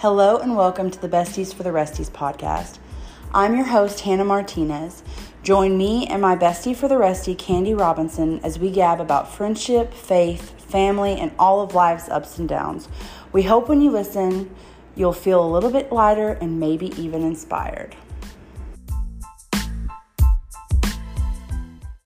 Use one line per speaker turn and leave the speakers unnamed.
Hello and welcome to the Besties for the Resties podcast. I'm your host, Hannah Martinez. Join me and my bestie for the Restie, Candy Robinson, as we gab about friendship, faith, family, and all of life's ups and downs. We hope when you listen, you'll feel a little bit lighter and maybe even inspired.